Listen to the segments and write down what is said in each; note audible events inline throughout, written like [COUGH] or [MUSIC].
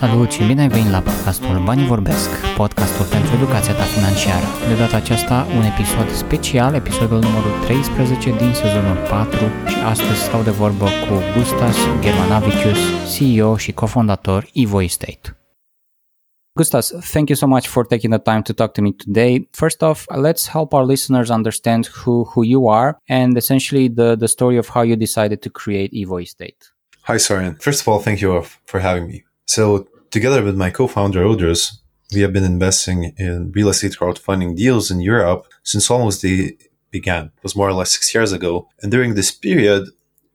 Salut și bine ai venit la podcastul Banii Vorbesc, podcastul pentru educația ta financiară. De data aceasta, un episod special, episodul numărul 13 din sezonul 4 și astăzi stau de vorbă cu Gustas Germanavicius, CEO și cofondator Evo Estate. Gustas, thank you so much for taking the time to talk to me today. First off, let's help our listeners understand who, who you are and essentially the, the story of how you decided to create Evo Estate. Hi, Sorian. First of all, thank you for having me. So, together with my co-founder Audrius, we have been investing in real estate crowdfunding deals in Europe since almost they began. It was more or less six years ago. And during this period,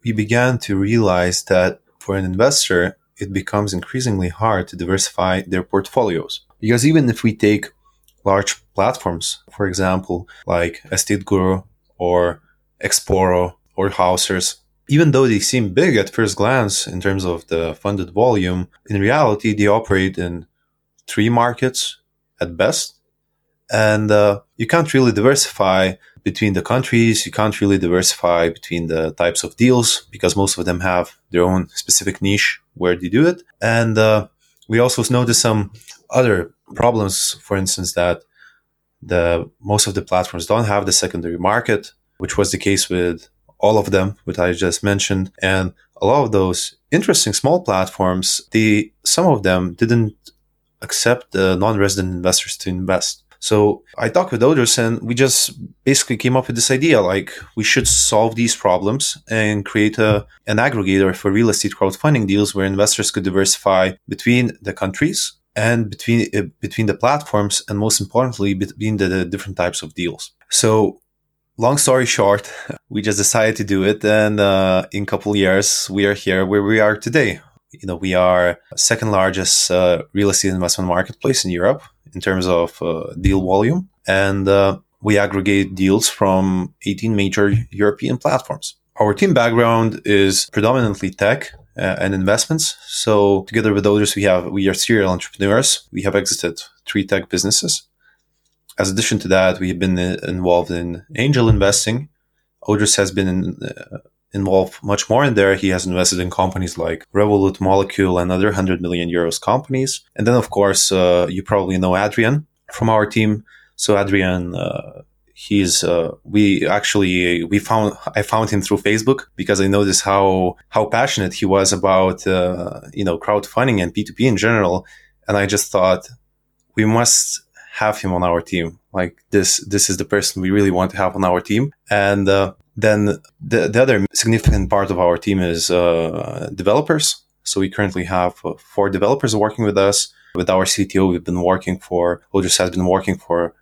we began to realize that for an investor, it becomes increasingly hard to diversify their portfolios. Because even if we take large platforms, for example, like Estate Guru or Exporo or Housers, even though they seem big at first glance in terms of the funded volume, in reality, they operate in three markets at best. And uh, you can't really diversify between the countries. You can't really diversify between the types of deals because most of them have their own specific niche where they do it. And uh, we also noticed some other problems. For instance, that the most of the platforms don't have the secondary market, which was the case with all of them, which I just mentioned. And a lot of those interesting small platforms, the some of them didn't accept the non-resident investors to invest. So I talked with others and we just basically came up with this idea like we should solve these problems and create a, an aggregator for real estate crowdfunding deals where investors could diversify between the countries and between uh, between the platforms and most importantly between the, the different types of deals. So long story short, we just decided to do it, and uh, in a couple of years, we are here where we are today. You know, we are second largest uh, real estate investment marketplace in Europe in terms of uh, deal volume, and uh, we aggregate deals from 18 major European platforms. Our team background is predominantly tech uh, and investments. So together with others, we have we are serial entrepreneurs. We have exited three tech businesses as addition to that, we have been uh, involved in angel investing. Audrius has been in, uh, involved much more in there. He has invested in companies like Revolut, Molecule, and other 100 million euros companies. And then, of course, uh, you probably know Adrian from our team. So Adrian, uh, he's uh, we actually we found I found him through Facebook because I noticed how how passionate he was about uh, you know crowdfunding and P2P in general, and I just thought we must have him on our team. Like this, this is the person we really want to have on our team. And uh, then the, the other significant part of our team is uh, developers. So we currently have uh, four developers working with us. With our CTO, we've been working for, Audrius has been working for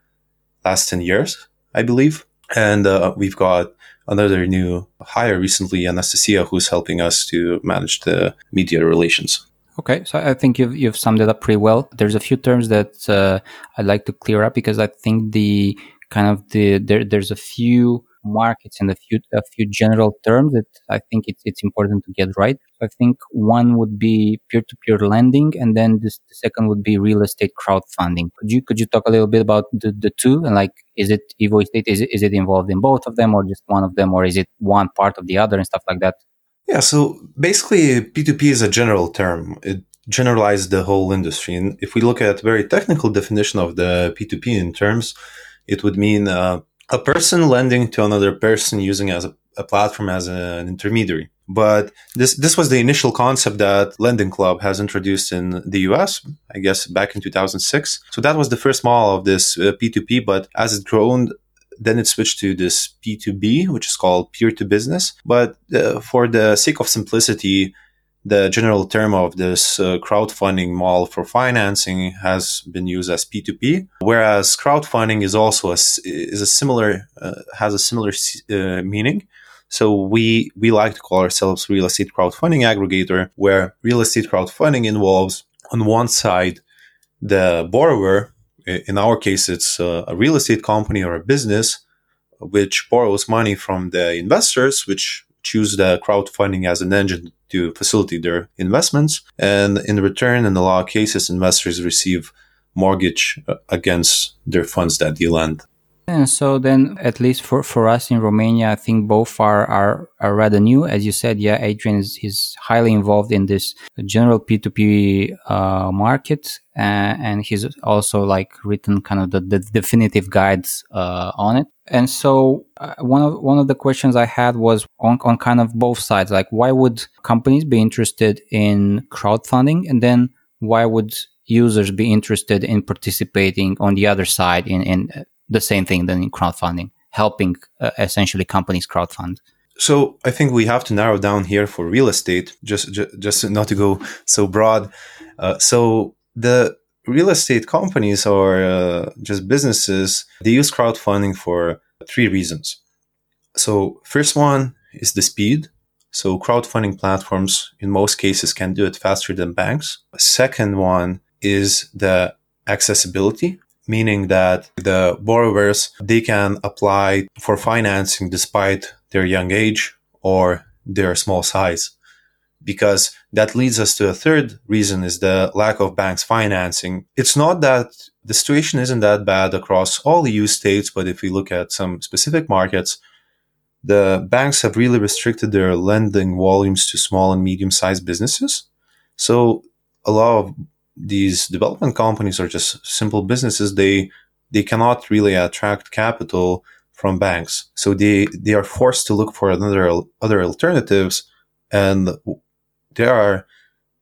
last 10 years, I believe. And uh, we've got another new hire recently, Anastasia, who's helping us to manage the media relations. Okay, so I think you've you've summed it up pretty well. There's a few terms that uh, I'd like to clear up because I think the kind of the there there's a few markets and a few a few general terms that I think it's it's important to get right. I think one would be peer-to-peer lending, and then this, the second would be real estate crowdfunding. Could you could you talk a little bit about the, the two and like is it Evo Estate is it, is it involved in both of them or just one of them or is it one part of the other and stuff like that? Yeah, so basically, P2P is a general term. It generalizes the whole industry. And if we look at very technical definition of the P2P in terms, it would mean uh, a person lending to another person using as a, a platform as an intermediary. But this this was the initial concept that Lending Club has introduced in the US, I guess back in 2006. So that was the first model of this uh, P2P. But as it grown, then it switched to this P2B, which is called peer to business. But uh, for the sake of simplicity, the general term of this uh, crowdfunding model for financing has been used as P2P, whereas crowdfunding is also a, is a similar uh, has a similar uh, meaning. So we we like to call ourselves real estate crowdfunding aggregator, where real estate crowdfunding involves on one side the borrower in our case, it's a real estate company or a business which borrows money from the investors, which choose the crowdfunding as an engine to facilitate their investments. And in return, in a lot of cases, investors receive mortgage uh, against their funds that they lend. And so then, at least for, for us in Romania, I think both are, are, are rather new. As you said, yeah, Adrian is, is highly involved in this general P2P uh, market. Uh, and he's also like written kind of the, the definitive guides uh, on it. And so uh, one of one of the questions I had was on, on kind of both sides, like why would companies be interested in crowdfunding, and then why would users be interested in participating on the other side in, in the same thing than in crowdfunding, helping uh, essentially companies crowdfund. So I think we have to narrow down here for real estate, just just, just not to go so broad. Uh, so the real estate companies or uh, just businesses they use crowdfunding for three reasons. So first one is the speed. So crowdfunding platforms in most cases can do it faster than banks. Second one is the accessibility meaning that the borrowers they can apply for financing despite their young age or their small size. Because that leads us to a third reason is the lack of banks financing. It's not that the situation isn't that bad across all EU states but if we look at some specific markets the banks have really restricted their lending volumes to small and medium sized businesses. So a lot of these development companies are just simple businesses. They they cannot really attract capital from banks, so they they are forced to look for another other alternatives. And there are,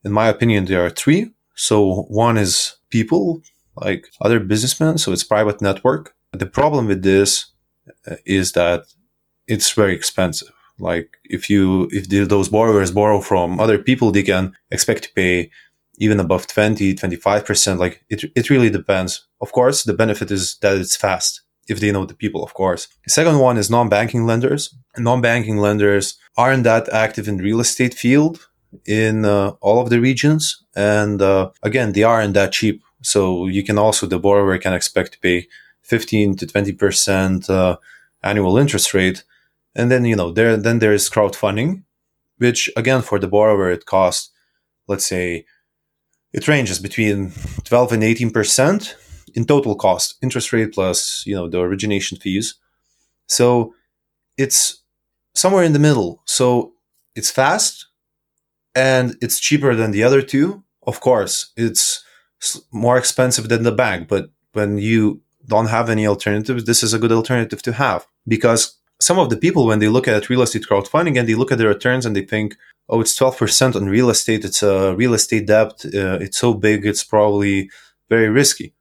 in my opinion, there are three. So one is people like other businessmen. So it's private network. The problem with this uh, is that it's very expensive. Like if you if those borrowers borrow from other people, they can expect to pay even above 20, 25%. Like it, it really depends. Of course, the benefit is that it's fast if they know the people, of course. The second one is non-banking lenders. Non-banking lenders aren't that active in real estate field in uh, all of the regions. And uh, again, they aren't that cheap. So you can also, the borrower can expect to pay 15 to 20% uh, annual interest rate. And then, you know, there, then there's crowdfunding, which again, for the borrower, it costs, let's say it ranges between 12 and 18 percent in total cost, interest rate plus you know the origination fees. So it's somewhere in the middle. So it's fast and it's cheaper than the other two. Of course, it's more expensive than the bank, but when you don't have any alternatives, this is a good alternative to have because some of the people, when they look at real estate crowdfunding and they look at the returns and they think, oh, it's 12% on real estate. It's a real estate debt. Uh, it's so big. It's probably very risky.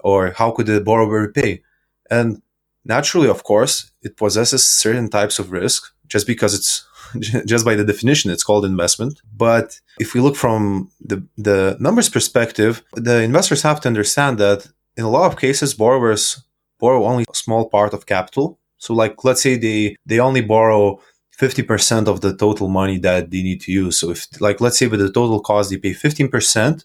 Or how could the borrower repay? And naturally, of course, it possesses certain types of risk just because it's [LAUGHS] just by the definition, it's called investment. But if we look from the, the numbers perspective, the investors have to understand that in a lot of cases, borrowers borrow only a small part of capital. So like, let's say they, they only borrow 50% of the total money that they need to use. So if like let's say with the total cost they pay 15%,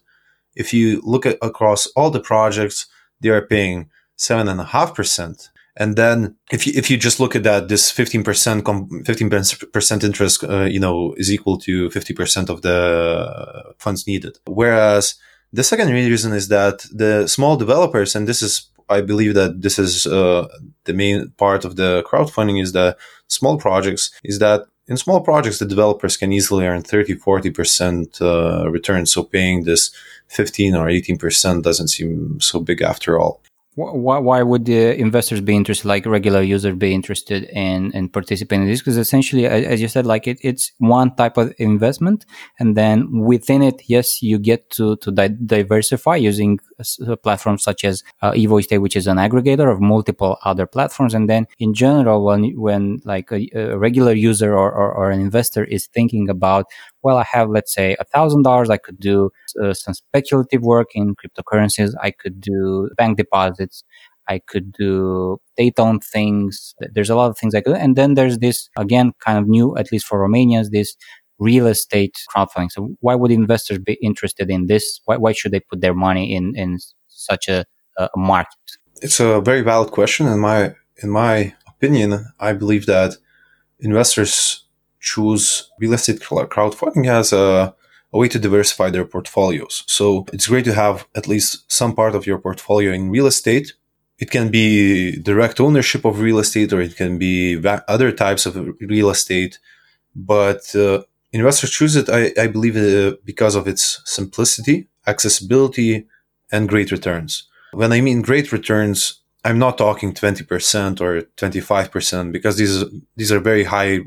if you look at across all the projects, they are paying seven and a half percent. And then if you, if you just look at that, this 15%, 15% interest, uh, you know, is equal to 50% of the funds needed. Whereas the second reason is that the small developers, and this is, I believe that this is uh, the main part of the crowdfunding is that small projects is that in small projects, the developers can easily earn 30, 40% uh, return. So paying this 15 or 18% doesn't seem so big after all why, why would the investors be interested like regular users be interested in in participating in this because essentially as you said like it, it's one type of investment and then within it yes you get to to di- diversify using platforms such as uh, Evo Estate which is an aggregator of multiple other platforms and then in general when when like a, a regular user or, or, or an investor is thinking about well, I have, let's say, a thousand dollars. I could do uh, some speculative work in cryptocurrencies. I could do bank deposits. I could do data things. There's a lot of things I could. And then there's this, again, kind of new, at least for Romanians, this real estate crowdfunding. So why would investors be interested in this? Why, why should they put their money in, in such a, a market? It's a very valid question. In my, in my opinion, I believe that investors choose real estate crowdfunding as a, a way to diversify their portfolios. So it's great to have at least some part of your portfolio in real estate it can be direct ownership of real estate or it can be other types of real estate. But uh, investors choose it, I, I believe, uh, because of its simplicity, accessibility, and great returns. When I mean great returns, I'm not talking 20% or 25% because these, these are very high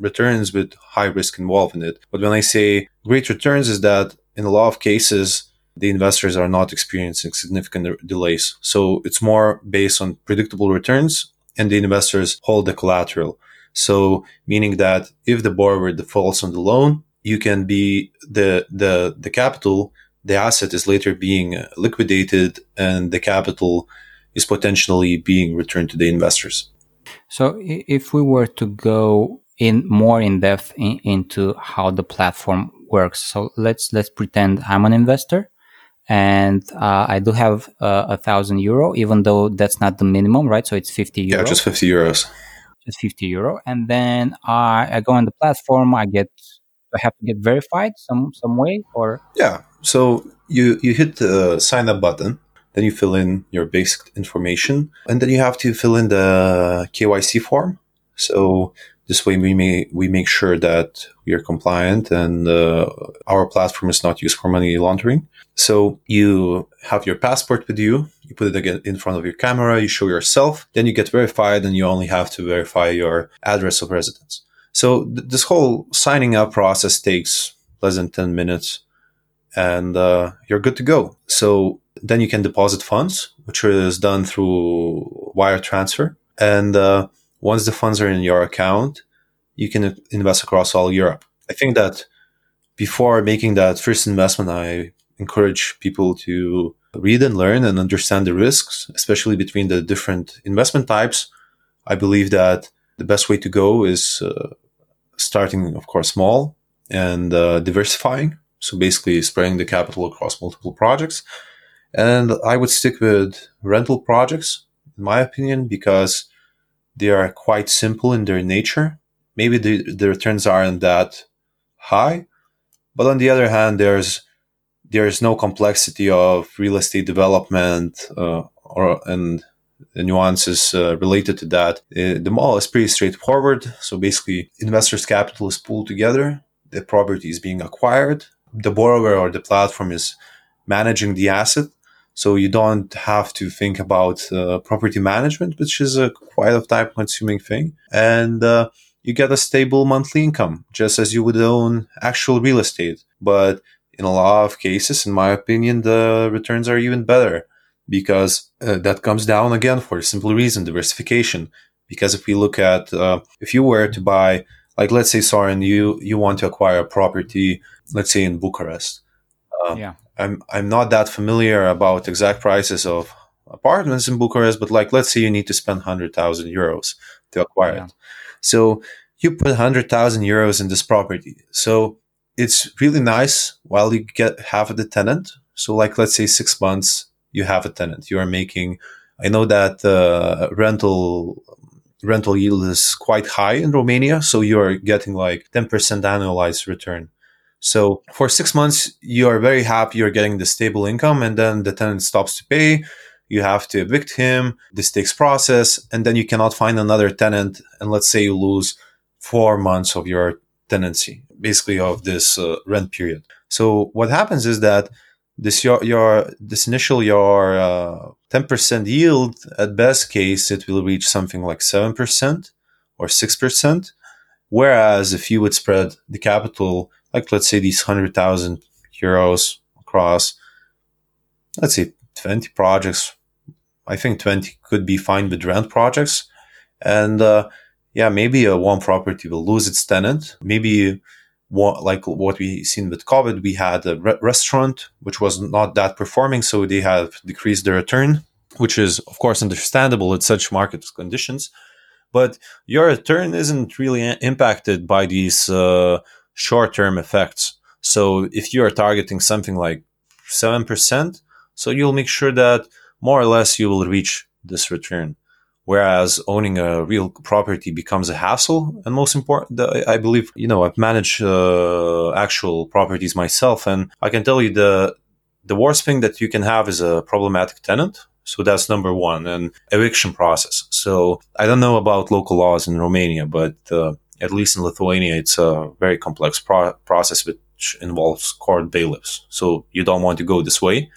returns with high risk involved in it. But when I say great returns is that in a lot of cases, the investors are not experiencing significant delays. So it's more based on predictable returns and the investors hold the collateral. So meaning that if the borrower defaults on the loan, you can be the, the, the capital, the asset is later being liquidated and the capital is potentially being returned to the investors. So if we were to go in more in depth in, into how the platform works, so let's let's pretend I'm an investor and uh, I do have uh, a thousand euro, even though that's not the minimum, right? So it's fifty euro. Yeah, just fifty euros. Just fifty euro, and then I, I go on the platform. I get I have to get verified some some way or yeah. So you you hit the sign up button, then you fill in your basic information, and then you have to fill in the KYC form. So this way, we may we make sure that we are compliant and uh, our platform is not used for money laundering. So you have your passport with you. You put it again in front of your camera. You show yourself. Then you get verified, and you only have to verify your address of residence. So th- this whole signing up process takes less than ten minutes, and uh, you're good to go. So then you can deposit funds, which is done through wire transfer, and uh, once the funds are in your account, you can invest across all Europe. I think that before making that first investment, I encourage people to read and learn and understand the risks, especially between the different investment types. I believe that the best way to go is uh, starting, of course, small and uh, diversifying. So basically spreading the capital across multiple projects. And I would stick with rental projects, in my opinion, because they are quite simple in their nature. Maybe the, the returns aren't that high, but on the other hand, there's there's no complexity of real estate development uh, or and the nuances uh, related to that. Uh, the model is pretty straightforward. So basically, investors' capital is pooled together. The property is being acquired. The borrower or the platform is managing the asset so you don't have to think about uh, property management, which is a quite a time consuming thing. And uh, you get a stable monthly income, just as you would own actual real estate. But in a lot of cases, in my opinion, the returns are even better because uh, that comes down again for a simple reason, diversification. Because if we look at, uh, if you were to buy, like let's say, Soren, you, you want to acquire a property, let's say in Bucharest. Uh, yeah I'm I'm not that familiar about exact prices of apartments in Bucharest, but like let's say you need to spend hundred thousand euros to acquire yeah. it. So you put hundred thousand euros in this property. So it's really nice while you get half of the tenant. So like let's say six months you have a tenant. You are making I know that uh, rental rental yield is quite high in Romania, so you are getting like 10% annualized return. So for six months, you are very happy you're getting the stable income, and then the tenant stops to pay. You have to evict him. This takes process, and then you cannot find another tenant. And let's say you lose four months of your tenancy, basically of this uh, rent period. So what happens is that this your your this initial your uh, ten uh, percent yield at best case it will reach something like seven percent or six percent. Whereas if you would spread the capital like let's say these 100,000 euros across, let's say 20 projects. I think 20 could be fine with rent projects. And uh, yeah, maybe a one property will lose its tenant. Maybe what, like what we seen with COVID, we had a re- restaurant which was not that performing, so they have decreased their return, which is of course understandable at such market conditions. But your return isn't really impacted by these uh, short term effects. So if you are targeting something like 7%, so you'll make sure that more or less you will reach this return. Whereas owning a real property becomes a hassle. And most important, I believe, you know, I've managed uh, actual properties myself. And I can tell you the, the worst thing that you can have is a problematic tenant. So that's number one. And eviction process. So I don't know about local laws in Romania, but uh, at least in Lithuania, it's a very complex pro- process which involves court bailiffs. So you don't want to go this way.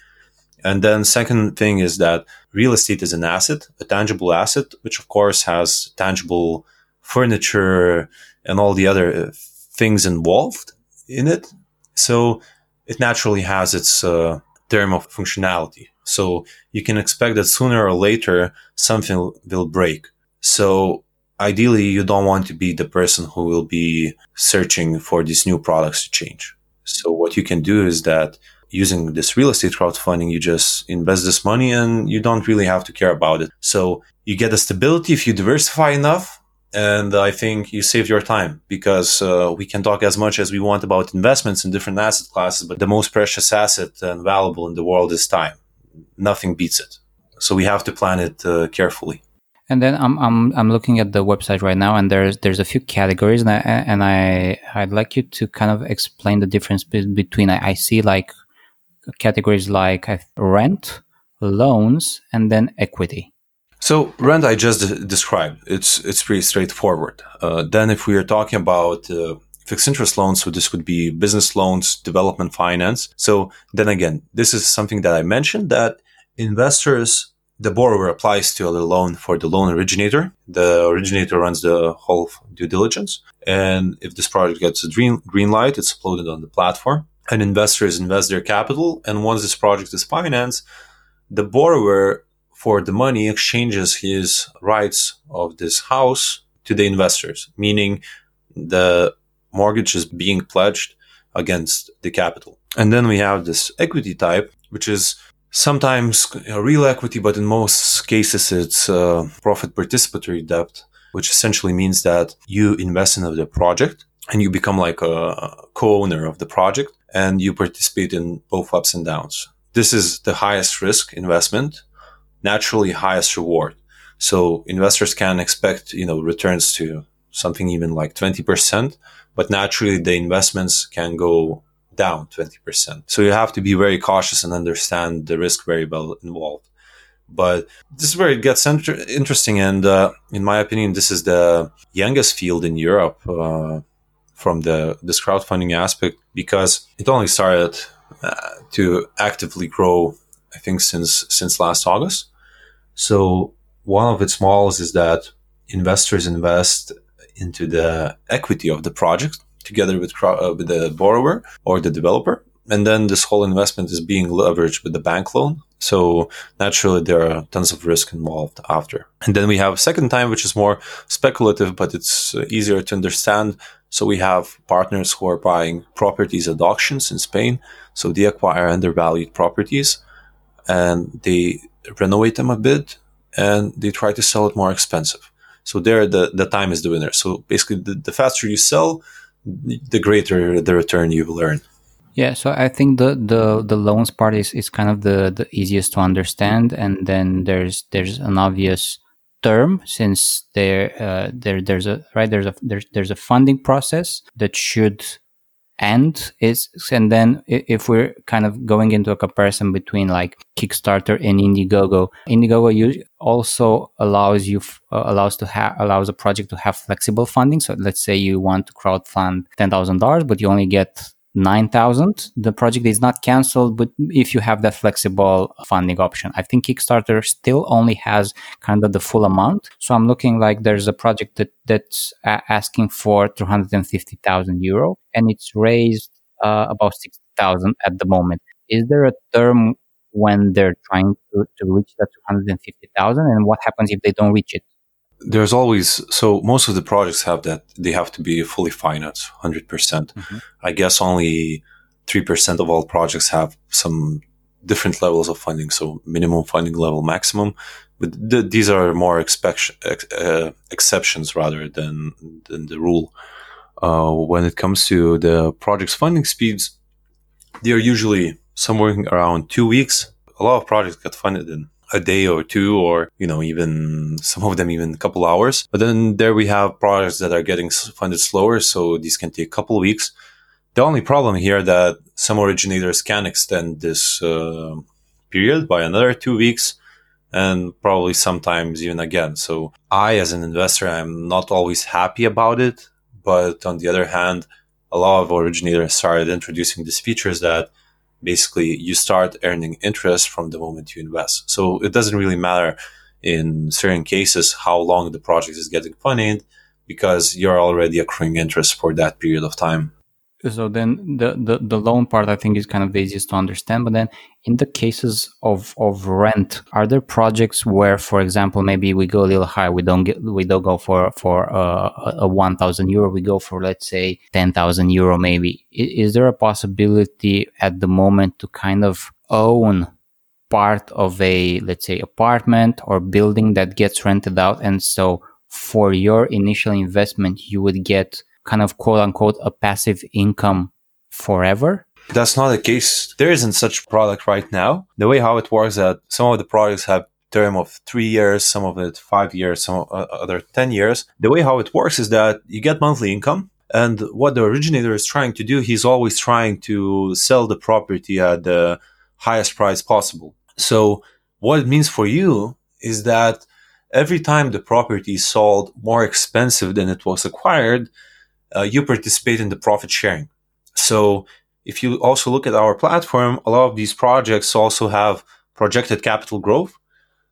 And then second thing is that real estate is an asset, a tangible asset, which of course has tangible furniture and all the other uh, things involved in it. So it naturally has its uh, term of functionality. So you can expect that sooner or later something will break. So ideally, you don't want to be the person who will be searching for these new products to change. So what you can do is that using this real estate crowdfunding, you just invest this money and you don't really have to care about it. So you get a stability if you diversify enough. And I think you save your time because uh, we can talk as much as we want about investments in different asset classes, but the most precious asset and valuable in the world is time. Nothing beats it. So we have to plan it uh, carefully. And then I'm I'm I'm looking at the website right now, and there's there's a few categories, and I and I I'd like you to kind of explain the difference between I, I see like categories like rent, loans, and then equity. So rent I just described. It's it's pretty straightforward. Uh, then if we are talking about uh, fixed interest loans, so this would be business loans, development finance. So then again, this is something that I mentioned that investors, the borrower applies to a loan for the loan originator. The originator runs the whole due diligence, and if this project gets a green green light, it's uploaded on the platform and investors invest their capital. And once this project is financed, the borrower for the money exchanges his rights of this house to the investors, meaning the mortgage is being pledged against the capital. And then we have this equity type, which is sometimes real equity, but in most cases it's uh, profit participatory debt, which essentially means that you invest in the project and you become like a co-owner of the project and you participate in both ups and downs. This is the highest risk investment, naturally highest reward. So investors can expect, you know, returns to something even like 20%, but naturally the investments can go down 20%. So you have to be very cautious and understand the risk well involved. But this is where it gets inter- interesting. And uh, in my opinion, this is the youngest field in Europe. Uh, from the this crowdfunding aspect because it only started uh, to actively grow i think since since last august so one of its models is that investors invest into the equity of the project together with, uh, with the borrower or the developer and then this whole investment is being leveraged with the bank loan so naturally there are tons of risk involved after and then we have a second time which is more speculative but it's uh, easier to understand so we have partners who are buying properties at auctions in Spain. So they acquire undervalued properties and they renovate them a bit and they try to sell it more expensive. So there, the, the time is the winner. So basically, the, the faster you sell, the greater the return you will earn. Yeah, so I think the the the loans part is, is kind of the, the easiest to understand, and then there's there's an obvious term since there uh, there there's a right there's a there's there's a funding process that should end is and then if we're kind of going into a comparison between like kickstarter and indiegogo indiegogo also allows you uh, allows to have allows a project to have flexible funding. So let's say you want to crowd fund $10000 but you only get 9000 the project is not canceled but if you have that flexible funding option. I think kickstarter still only has kind of the full amount. So i'm looking like there's a project that that's asking for 250000 euro and it's raised uh, about 60000 at the moment. Is there a term when they're trying to, to reach that 250000 and what happens if they don't reach it there's always so most of the projects have that they have to be fully financed 100%. Mm hmm i guess only 3% of all projects have some different levels of funding so minimum funding level maximum. But th- these are more expect- ex- uh, exceptions rather than than the rule. Uh, when it comes to the project's funding speeds they're usually somewhere around two weeks. A lot of projects get funded in a day or two, or, you know, even some of them even a couple hours. But then there we have projects that are getting funded slower. So these can take a couple weeks. The only problem here that some originators can extend this uh, period by another two weeks. and probably sometimes even again. So I, as an investor, I'm not always happy about it. But on the other hand, a lot of originators started introducing these features that basically you start earning interest from the moment you invest. So it doesn't really matter in certain cases how long the project is getting funded because you're already accruing interest for that period of time. So then the, the, the loan part I think is kind of the easiest to understand. But then in the cases of, of rent, are there projects where, for example, maybe we go a little high, we don't get we don't go for for uh, a one thousand euro, we go for let's say ten thousand euro maybe. Is, is there a possibility at the moment to kind of own part of a let's say apartment or building that gets rented out, and so for your initial investment you would get kind of quote unquote a passive income forever? That's not the case. There isn't such product right now. The way how it works that some of the products have term of three years, some of it five years, some uh, other 10 years. The way how it works is that you get monthly income. And what the originator is trying to do, he's always trying to sell the property at the highest price possible. So what it means for you is that every time the property is sold more expensive than it was acquired, uh, you participate in the profit sharing. So if you also look at our platform, a lot of these projects also have projected capital growth.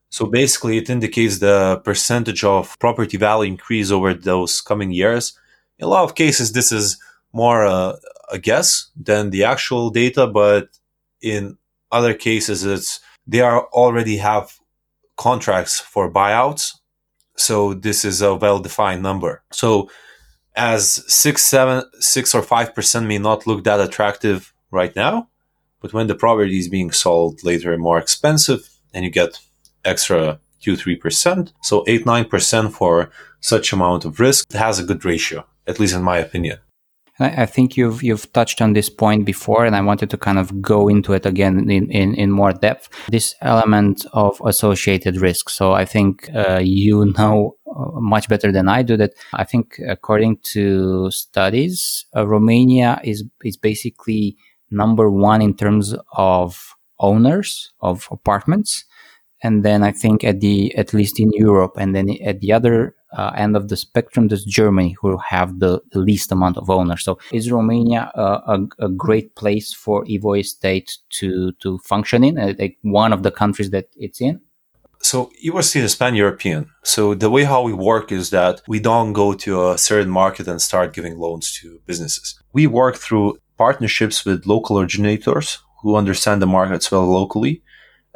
So basically, it indicates the percentage of property value increase over those coming years. In a lot of cases, this is more uh, a guess than the actual data, but in other cases, it's they are already have contracts for buyouts. So this is a well-defined number. So as six, seven, six or five percent may not look that attractive right now, but when the property is being sold later more expensive, and you get extra two, three percent, so eight, nine percent for such amount of risk has a good ratio, at least in my opinion. I think you've you've touched on this point before, and I wanted to kind of go into it again in, in, in more depth. This element of associated risk. So I think uh, you [LAUGHS] know uh, much better than I do that. I think according to studies, uh, Romania is is basically number one in terms of owners of apartments and then I think at the at least in Europe, and then at the other uh, end of the spectrum, there's Germany who have the, least amount of owners. So is Romania a, a, great place for Evo Estate to to function in? Uh, like one of the countries that it's in. So Evo Estate is pan-European. So the way how we work is that we don't go to a certain market and start giving loans to businesses. We work through partnerships with local originators who understand the markets well locally,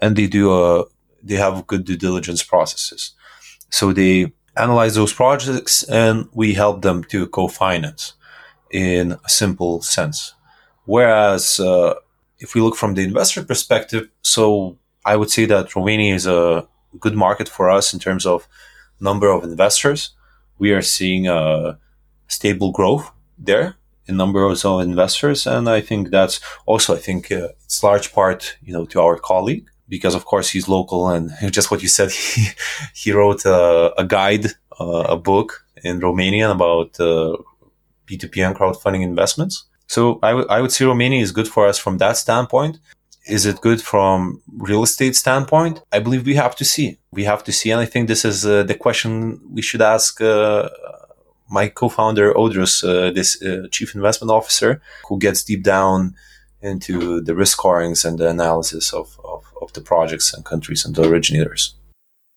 and they do a they have good due diligence processes. So they analyze those projects and we help them to co-finance in a simple sense. Whereas uh, if we look from the investor perspective, so I would say that Romania is a good market for us in terms of number of investors. We are seeing a stable growth there in number of investors, and I think that's also I think uh, it's large part you know to our colleague because of course he's local and [LAUGHS] just what you said [LAUGHS] he, he wrote a, a guide uh, a book in romanian about uh, p2p and crowdfunding investments. So I, w- I would say romania is good for us from that standpoint. Is it good from real estate standpoint? I believe we have to see. We have to see. And i think this is uh, the question we should ask uh, my co-founder Audrius, uh, this uh, chief investment officer who gets deep down into the risk scorings and the analysis of, of, of the projects and countries and the originators.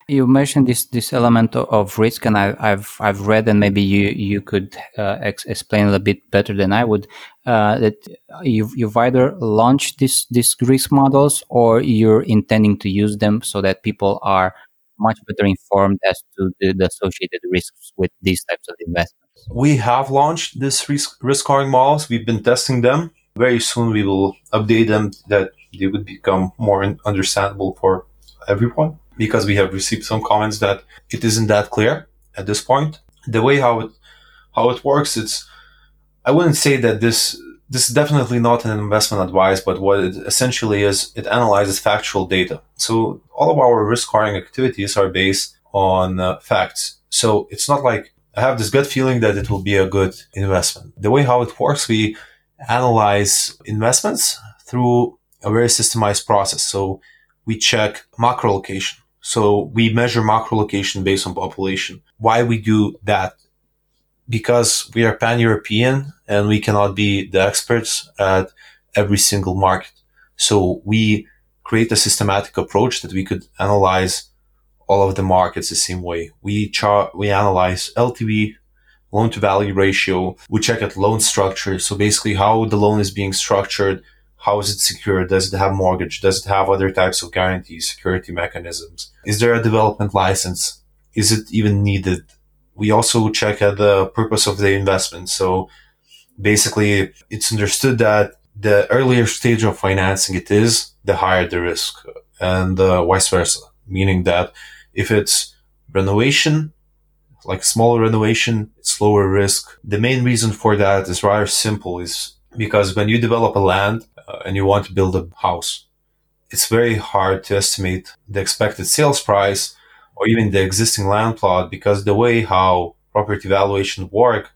You mentioned this this element of risk, and I, have I've read, and maybe you you could uh, ex- explain a bit better than I would. Uh, that you've you've either launched this these risk models, or you're intending to use them so that people are much better informed as to the, the associated risks with these types of investments. We have launched this risk risk scoring models. We've been testing them very soon we will update them that they would become more understandable for everyone because we have received some comments that it isn't that clear at this point. The way how it how it works, it's I wouldn't say that this this is definitely not an investment advice, but what it essentially is, it analyzes factual data. So all of our risk scoring activities are based on uh, facts. So it's not like I have this gut feeling that it will be a good investment. The way how it works, we analyze investments through a very systemized process. So we check macro location. So we measure macro location based on population. Why we do that? Because we are pan-European and we cannot be the experts at every single market. So we create a systematic approach that we could analyze all of the markets the same way. We chart, we analyze LTV, loan to value ratio. We check at loan structure. So basically how the loan is being structured. How is it secured? Does it have mortgage? Does it have other types of guarantees, security mechanisms? Is there a development license? Is it even needed? We also check at the purpose of the investment. So basically it's understood that the earlier stage of financing it is, the higher the risk and uh, vice versa. Meaning that if it's renovation, like small renovation, it's lower risk. The main reason for that is rather simple is because when you develop a land uh, and you want to build a house, it's very hard to estimate the expected sales price or even the existing land plot because the way how property valuation work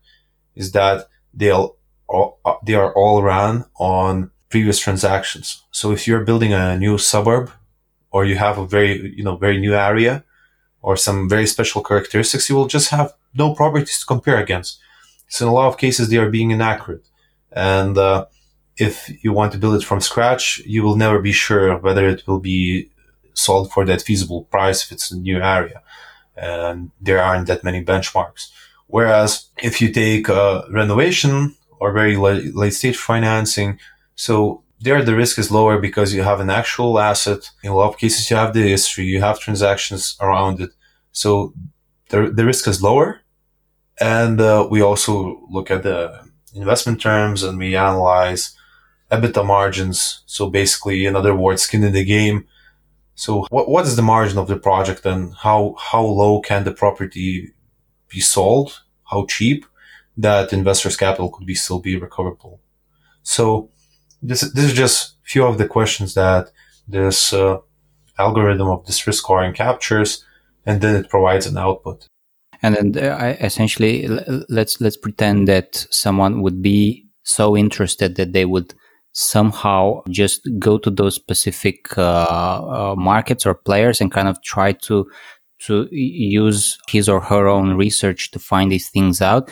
is that they'll uh, they are all run on previous transactions. So if you're building a new suburb or you have a very, you know, very new area, or some very special characteristics, you will just have no properties to compare against. So in a lot of cases, they are being inaccurate. And uh, if you want to build it from scratch, you will never be sure whether it will be sold for that feasible price if it's a new area. And there aren't that many benchmarks. Whereas if you take renovation or very late stage financing, so there the risk is lower because you have an actual asset. In a lot of cases, you have the history, you have transactions around it. So the, the risk is lower. And uh, we also look at the investment terms and we analyze EBITDA margins. So basically, in other words, skin in the game. So what, what is the margin of the project and how, how low can the property be sold? How cheap that investors capital could be still be recoverable? So this this is just a few of the questions that this uh, algorithm of this risk scoring captures, and then it provides an output. And then uh, essentially, let's let's pretend that someone would be so interested that they would somehow just go to those specific uh, uh, markets or players and kind of try to to use his or her own research to find these things out.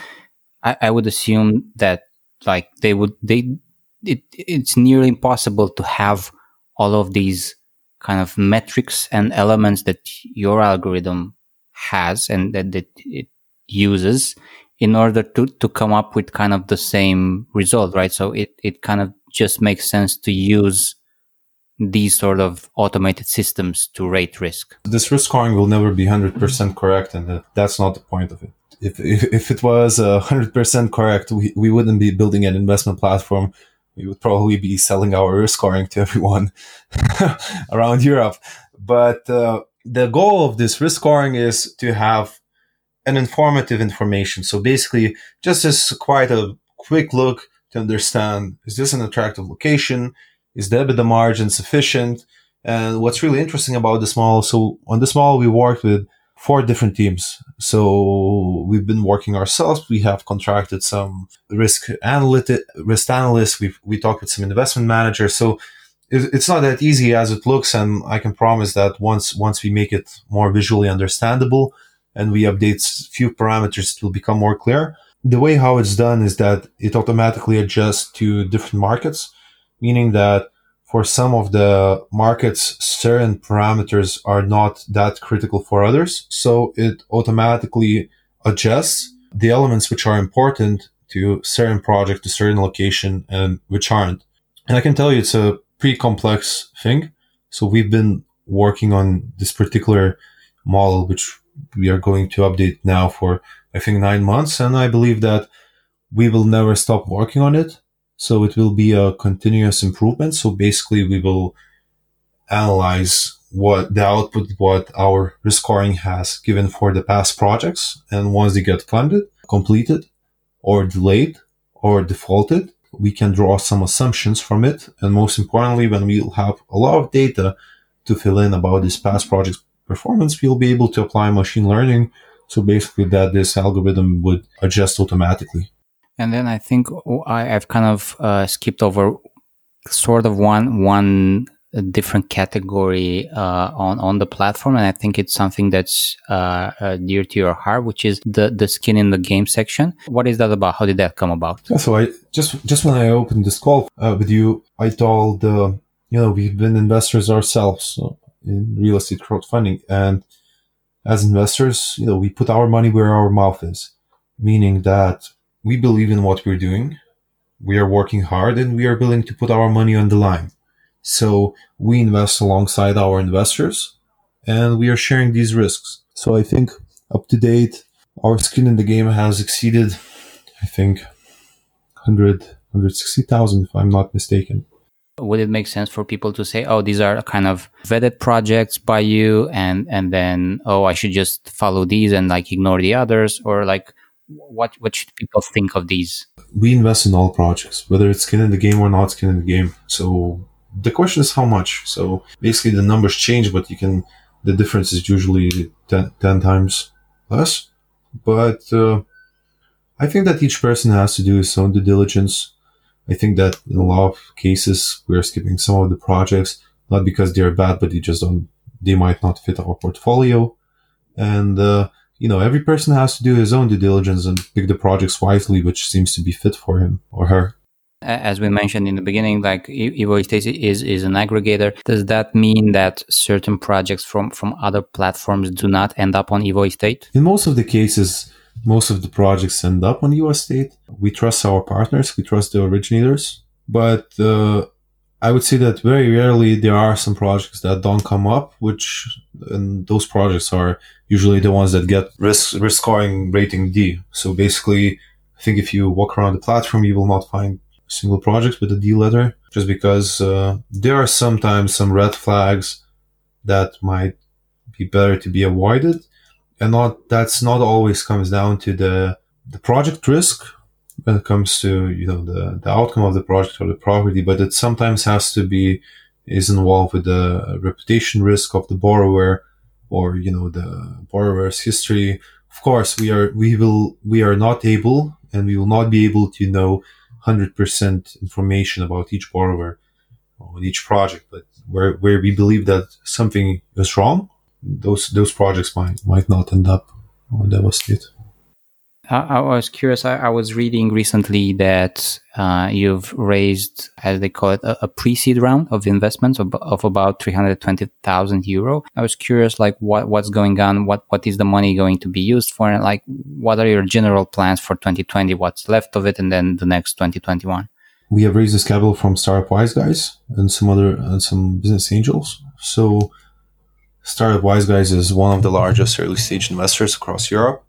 I, I would assume that like they would they it, it's nearly impossible to have all of these kind of metrics and elements that your algorithm has and that, that it uses in order to, to come up with kind of the same result, right? So it, it kind of just makes sense to use these sort of automated systems to rate risk. This risk scoring will never be 100% correct, and that's not the point of it. If, if, if it was uh, 100% correct, we, we wouldn't be building an investment platform we would probably be selling our risk scoring to everyone [LAUGHS] around Europe. But uh, the goal of this risk scoring is to have an informative information. So basically, just as quite a quick look to understand is this an attractive location? Is the EBITDA margin sufficient? And what's really interesting about this model, so on this model, we worked with four different teams. So we've been working ourselves. We have contracted some risk analytic, risk analysts. We we talked with some investment managers. So it's not that easy as it looks. And I can promise that once once we make it more visually understandable and we update few parameters, it will become more clear. The way how it's done is that it automatically adjusts to different markets, meaning that for some of the markets, certain parameters are not that critical for others. So it automatically adjusts the elements which are important to certain project, to certain location, and which aren't. And I can tell you it's a pretty complex thing. So we've been working on this particular model, which we are going to update now for, I think, nine months. And I believe that we will never stop working on it. So it will be a continuous improvement. So basically we will analyze what the output, what our risk scoring has given for the past projects. And once they get funded, completed or delayed or defaulted, we can draw some assumptions from it. And most importantly, when we'll have a lot of data to fill in about this past project's performance, we'll be able to apply machine learning. So basically that this algorithm would adjust automatically. And then I think I, have kind of uh, skipped over sort of one one different category uh, on on the platform, and I think it's something that's uh, uh, dear to your heart, which is the the skin in the game section. What is that about? How did that come about? Yeah, so I just just when I opened this call uh, with you, I told uh, you know we've been investors ourselves in real estate crowdfunding, and as investors, you know we put our money where our mouth is, meaning that we believe in what we're doing, we are working hard, and we are willing to put our money on the line so we invest alongside our investors and we are sharing these risks. So I think up to date, our skin in the game has exceeded, I think, 100, 160,000 if I'm not mistaken. Would it make sense for people to say, oh, these are kind of vetted projects by you and, and then, oh, I should just follow these and like ignore the others or like, what, what should people think of these? We invest in all projects, whether it's skin in the game or not skin in the game. So the question is how much. So basically the numbers change, but you can, the difference is usually 10, 10 times less. But uh, I think that each person has to do his own due diligence. I think that in a lot of cases, we're skipping some of the projects, not because they're bad, but they just don't, they might not fit our portfolio. And, uh, you know, every person has to do his own due diligence and pick the projects wisely, which seems to be fit for him or her as we mentioned in the beginning, like Evo Estate is is an aggregator. Does that mean that certain projects from from other platforms do not end up on Evo Estate? In most of the cases, most of the projects end up on Evo Estate. We trust our partners, we trust the originators, but uh, I would say that very rarely there are some projects that don't come up, which and those projects are usually the ones that get risk risk scoring rating D. So basically, I think if you walk around the platform, you will not find single projects with a D letter, just because uh, there are sometimes some red flags that might be better to be avoided, and not that's not always comes down to the the project risk when it comes to you know the the outcome of the project or the property, but it sometimes has to be is involved with the reputation risk of the borrower or you know the borrower's history. Of course, we are we will we are not able and we will not be able to know 100% information about each borrower on each project, but where, where we believe that something is wrong, those, those projects might, might not end up on Evo Estate. I, I was curious. I, I, was reading recently that uh, you've raised, as they call it, a, a pre-seed round of investments of, of about three hundred twenty thousand euro. I was curious, like what what's going on? What what is the money going to be used for? And like, what are your general plans for twenty twenty? What's left of it, and then the next twenty twenty one? We have raised this capital from Startup Wise Guys and some other and some business angels. So, Startup Wise Guys is one of the largest early stage investors across Europe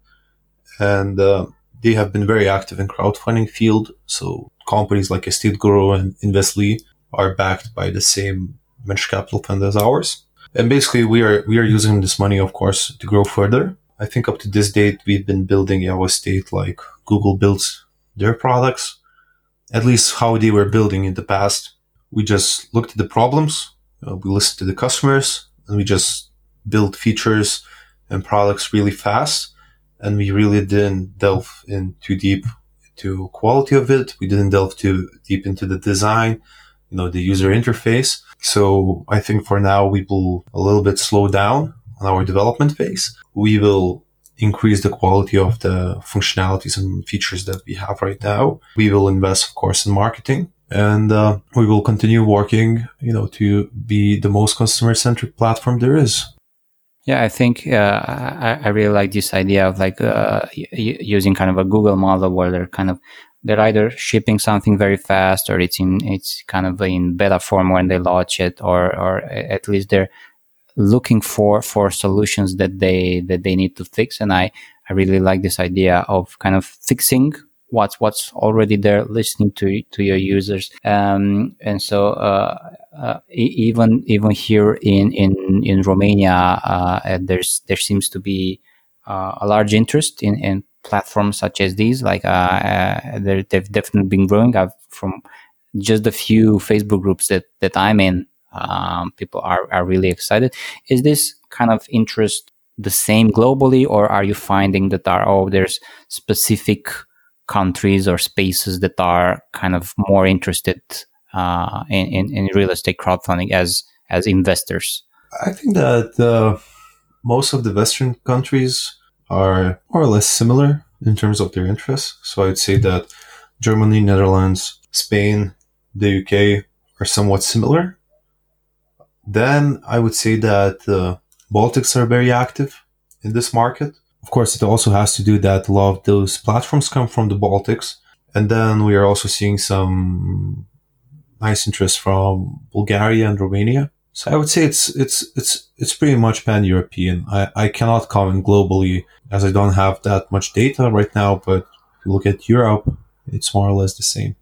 and uh, they have been very active in crowdfunding field. So companies like EstateGuru and Investly are backed by the same venture capital fund as ours. And basically, we are we are using this money, of course, to grow further. I think up to this date, we've been building our Estate like Google builds their products, at least how they were building in the past. We just looked at the problems, uh, we listened to the customers, and we just built features and products really fast and we really didn't delve in too deep to quality of it. We didn't delve too deep into the design, you know, the user interface. So I think for now we will a little bit slow down on our development phase. We will increase the quality of the functionalities and features that we have right now. We will invest, of course, in marketing and uh, we will continue working, you know, to be the most customer centric platform there is. Yeah, I think uh, I, I, really like this idea of like uh, using kind of a Google model where they're kind of they're either shipping something very fast or it's in it's kind of in beta form when they launch it, or or at least they're looking for for solutions that they that they need to fix. And I I really like this idea of kind of fixing what's what's already there, listening to to your users. Um, and so uh, uh, even even here in in in Romania, uh, there's there seems to be uh, a large interest in in platforms such as these. Like uh, uh, they've definitely been growing. I've from just a few Facebook groups that that I'm in. Um, people are are really excited. Is this kind of interest the same globally, or are you finding that are oh there's specific countries or spaces that are kind of more interested uh, in, in, in real estate crowdfunding as as investors? I think that uh, most of the Western countries are more or less similar in terms of their interests. So I'd say that Germany, Netherlands, Spain, the UK are somewhat similar. Then I would say that the Baltics are very active in this market. Of course, it also has to do that a lot of those platforms come from the Baltics. And then we are also seeing some nice interest from Bulgaria and Romania. So I would say it's it's it's it's pretty much pan-European. I, I cannot comment globally as I don't have that much data right now, but if you look at Europe, it's more or less the same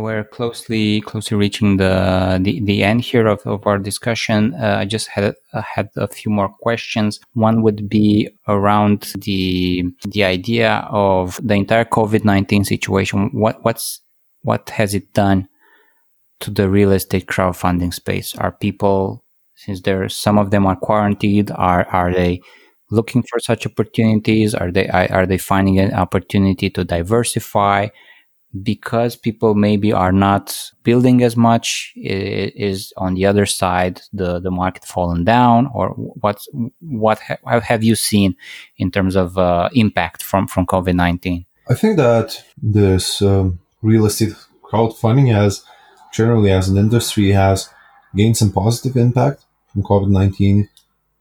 we're closely closely reaching the the, the end here of, of our discussion. Uh, I just had uh, had a few more questions. One would be around the the idea of the entire COVID nineteen situation. What what's what has it done to the real estate crowdfunding space? Are people since there some of them are quarantined? Are are they looking for such opportunities? Are they are they finding an opportunity to diversify? because people maybe are not building as much is on the other side the the market fallen down or what what ha- have you seen in terms of uh, impact from from covid-19 i think that this um, real estate crowdfunding has generally as an industry has gained some positive impact from covid-19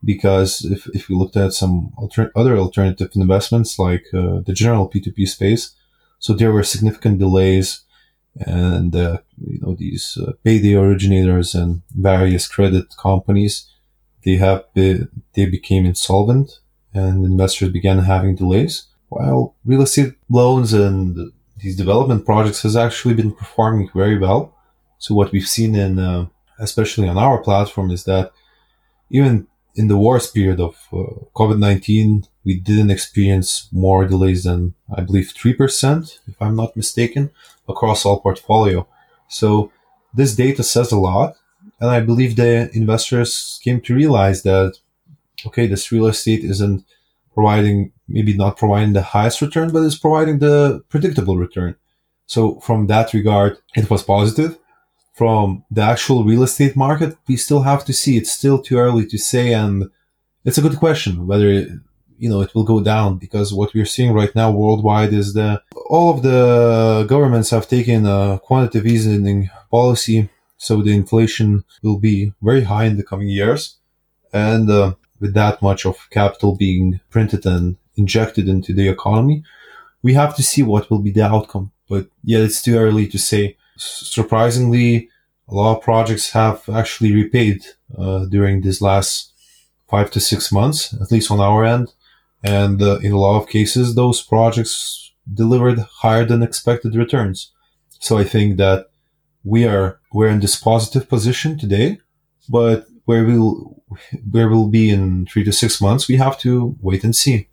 because if, if we looked at some alter- other alternative investments like uh, the general p2p space so there were significant delays and, uh, you know, these uh, payday originators and various credit companies, they have, be, they became insolvent and investors began having delays while real estate loans and these development projects has actually been performing very well. So what we've seen in, uh, especially on our platform is that even in the worst period of uh, COVID-19, we didn't experience more delays than I believe 3%, if I'm not mistaken, across all portfolio. So this data says a lot. And I believe the investors came to realize that, okay, this real estate isn't providing, maybe not providing the highest return, but it's providing the predictable return. So from that regard, it was positive from the actual real estate market, we still have to see. It's still too early to say, and it's a good question whether you know it will go down because what we're seeing right now worldwide is that all of the governments have taken a quantitative easing policy, so the inflation will be very high in the coming years, and uh, with that much of capital being printed and injected into the economy, we have to see what will be the outcome. But yeah, it's too early to say surprisingly, a lot of projects have actually repaid uh, during these last five to six months, at least on our end. And uh, in a lot of cases, those projects delivered higher than expected returns. So I think that we are we're in this positive position today, but where we'll where we'll be in three to six months, we have to wait and see.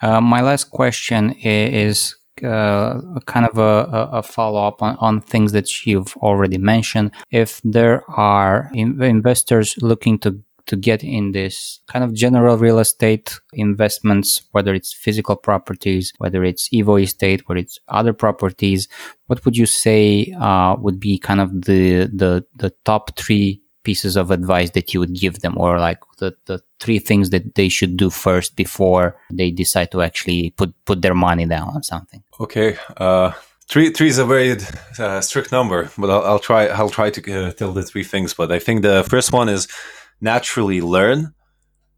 Uh, my last question is uh, kind of a, a follow up on, on, things that you've already mentioned. If there are in- investors looking to to get in this kind of general real estate investments, whether it's physical properties, whether it's Evo estate, whether it's other properties, what would you say uh, would be kind of the the the top three pieces of advice that you would give them or like the, the three things that they should do first before they decide to actually put put their money down on something? Okay uh three three is a very uh, strict number but I'll, I'll, try i'll try to uh, tell the three things but i think the first one is naturally learn.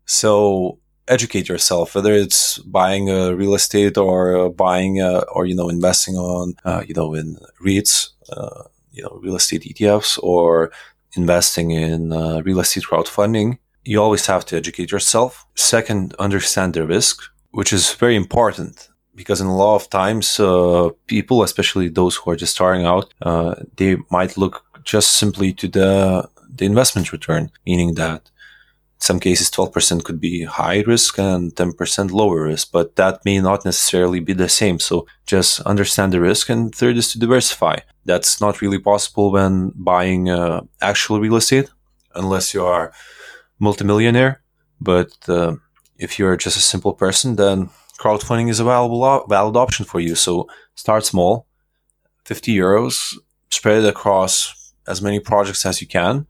So educate yourself whether it's buying a real estate or uh, buying uh, or you know investing on uh, you know in REITs uh, you know real estate ETFs or investing in uh, real estate crowdfunding, you always have to educate yourself. Second, understand the risk, which is very important because in a lot of times, uh, people, especially those who are just starting out, uh, they might look just simply to the the investment return, meaning that some cases 12% could be high risk and 10% lower risk, but that may not necessarily be the same. So just understand the risk. And third is to diversify. That's not really possible when buying uh, actual real estate, unless you are multimillionaire. But uh, if you're just a simple person, then crowdfunding is a valuable valid option for you. So start small, 50 euros, spread it across as many projects as you can,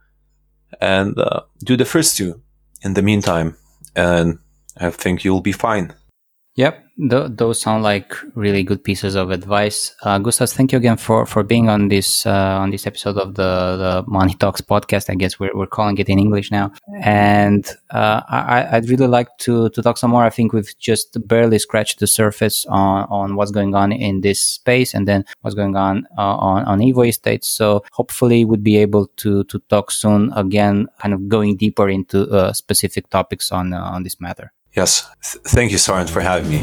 and uh, do the first two in the meantime, and I think you'll be fine. Yep, th- those sound like really good pieces of advice. Uh, Gustav, thank you again for, for being on this uh, on this episode of the, the Money Talks podcast. I guess we're, we're calling it in English now. And uh, I, I'd really like to, to talk some more. I think we've just barely scratched the surface on, on what's going on in this space and then what's going on uh, on, on Evo Estates. So hopefully we'd be able to, to talk soon again, kind of going deeper into uh, specific topics on, uh, on this matter. Yes, Th- thank you, Soren, for having me.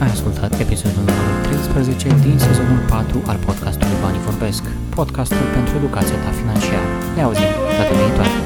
Ai ascultat episodul numărul 13 din sezonul 4 al podcastului Banii Vorbesc, podcastul pentru educația ta financiară. Ne auzim data viitoare!